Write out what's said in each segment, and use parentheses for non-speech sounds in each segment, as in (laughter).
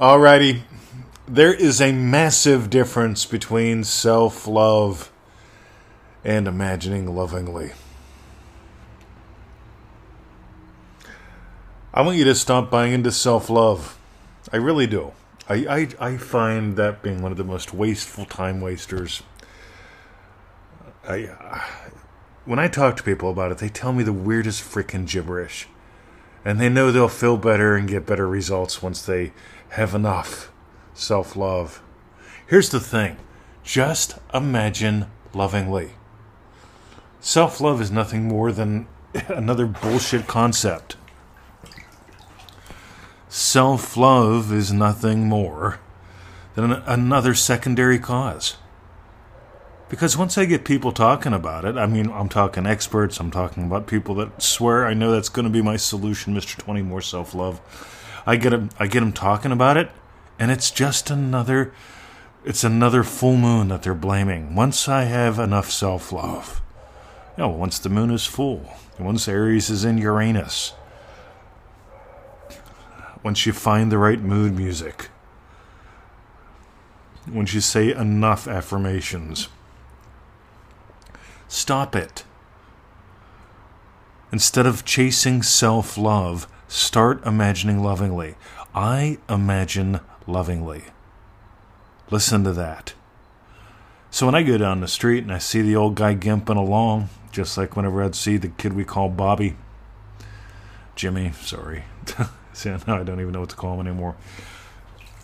Alrighty. There is a massive difference between self love and imagining lovingly. I want you to stop buying into self love. I really do. I, I, I find that being one of the most wasteful time wasters. I, uh, when I talk to people about it, they tell me the weirdest freaking gibberish. And they know they'll feel better and get better results once they have enough self love. Here's the thing just imagine lovingly. Self love is nothing more than (laughs) another bullshit concept. Self love is nothing more than another secondary cause. Because once I get people talking about it, I mean, I'm talking experts, I'm talking about people that swear I know that's going to be my solution, Mr. 20 more self love. I get them, I get them talking about it, and it's just another, it's another full moon that they're blaming. Once I have enough self love, you know, once the moon is full, once Aries is in Uranus, once you find the right mood music, once you say enough affirmations Stop it. Instead of chasing self love, start imagining lovingly. I imagine lovingly. Listen to that. So when I go down the street and I see the old guy gimping along, just like whenever I'd see the kid we call Bobby, Jimmy, sorry. (laughs) see, now I don't even know what to call him anymore.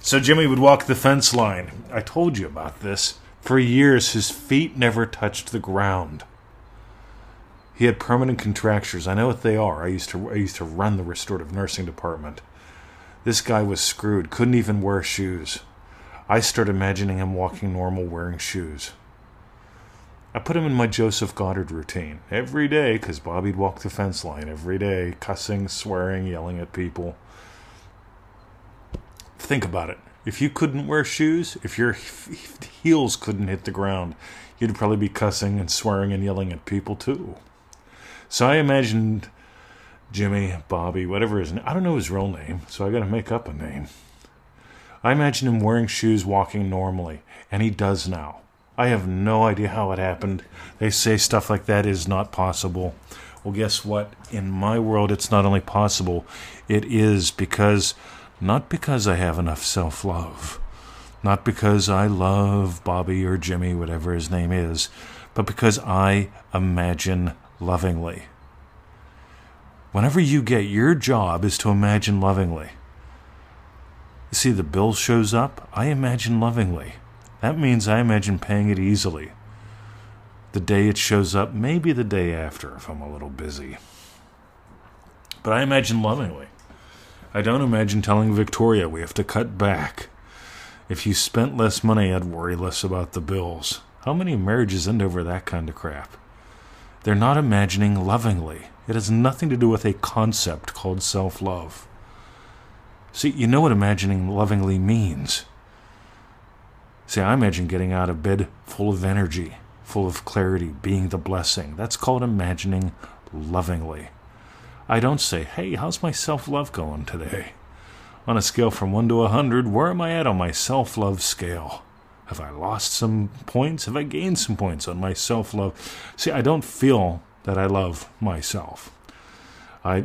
So Jimmy would walk the fence line. I told you about this. For years, his feet never touched the ground. He had permanent contractures. I know what they are. I used to I used to run the restorative nursing department. This guy was screwed. Couldn't even wear shoes. I start imagining him walking normal wearing shoes. I put him in my Joseph Goddard routine every day because Bobby'd walk the fence line every day, cussing, swearing, yelling at people. Think about it. If you couldn't wear shoes, if your heels couldn't hit the ground, you'd probably be cussing and swearing and yelling at people too. So I imagined Jimmy, Bobby, whatever his name. I don't know his real name, so I got to make up a name. I imagine him wearing shoes, walking normally, and he does now. I have no idea how it happened. They say stuff like that is not possible. Well, guess what? In my world, it's not only possible, it is because not because I have enough self love, not because I love Bobby or Jimmy, whatever his name is, but because I imagine lovingly. Whenever you get your job is to imagine lovingly. See, the bill shows up, I imagine lovingly. That means I imagine paying it easily. The day it shows up, maybe the day after if I'm a little busy. But I imagine lovingly. I don't imagine telling Victoria we have to cut back. If you spent less money, I'd worry less about the bills. How many marriages end over that kind of crap? They're not imagining lovingly. It has nothing to do with a concept called self love. See, you know what imagining lovingly means. See, I imagine getting out of bed full of energy, full of clarity, being the blessing. That's called imagining lovingly. I don't say, hey, how's my self love going today? On a scale from 1 to a 100, where am I at on my self love scale? Have I lost some points? Have I gained some points on my self love? See, I don't feel that I love myself. I,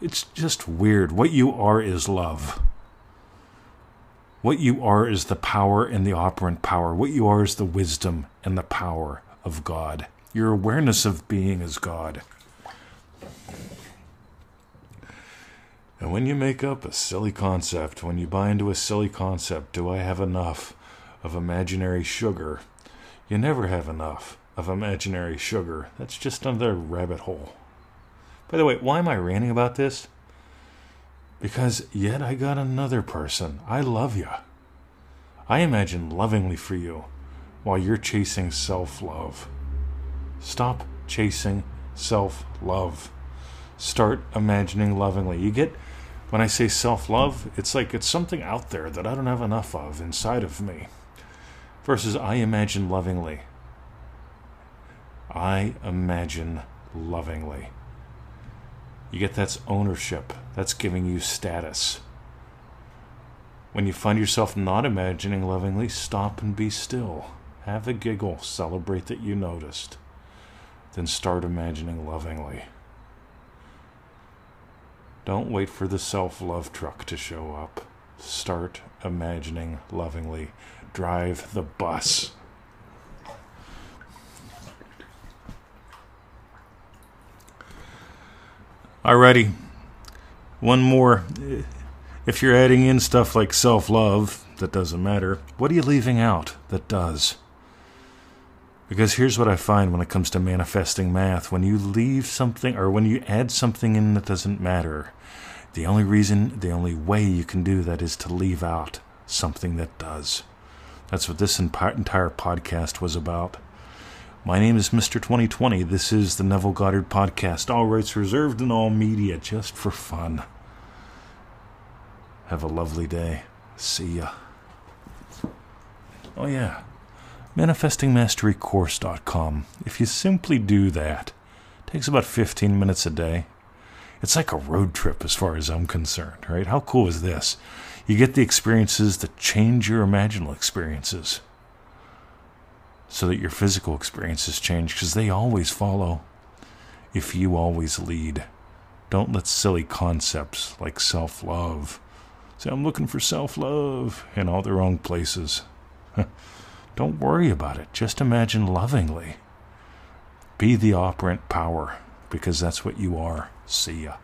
it's just weird. What you are is love. What you are is the power and the operant power. What you are is the wisdom and the power of God. Your awareness of being is God. And when you make up a silly concept, when you buy into a silly concept, do I have enough of imaginary sugar? You never have enough of imaginary sugar. That's just another rabbit hole. By the way, why am I ranting about this? Because yet I got another person. I love you. I imagine lovingly for you while you're chasing self love. Stop chasing self love. Start imagining lovingly. You get when I say self love, it's like it's something out there that I don't have enough of inside of me. Versus I imagine lovingly. I imagine lovingly. You get that's ownership, that's giving you status. When you find yourself not imagining lovingly, stop and be still. Have a giggle, celebrate that you noticed. Then start imagining lovingly. Don't wait for the self love truck to show up. Start imagining lovingly. Drive the bus. Alrighty. One more. If you're adding in stuff like self love, that doesn't matter. What are you leaving out that does? Because here's what I find when it comes to manifesting math when you leave something or when you add something in that doesn't matter, the only reason, the only way you can do that is to leave out something that does. That's what this entire podcast was about. My name is Mr. 2020. This is the Neville Goddard Podcast. All rights reserved in all media, just for fun. Have a lovely day. See ya. Oh, yeah. ManifestingMasteryCourse.com. If you simply do that, takes about 15 minutes a day. It's like a road trip as far as I'm concerned, right? How cool is this? You get the experiences that change your imaginal experiences so that your physical experiences change because they always follow if you always lead. Don't let silly concepts like self love say, I'm looking for self love in all the wrong places. (laughs) Don't worry about it. Just imagine lovingly. Be the operant power because that's what you are. See ya.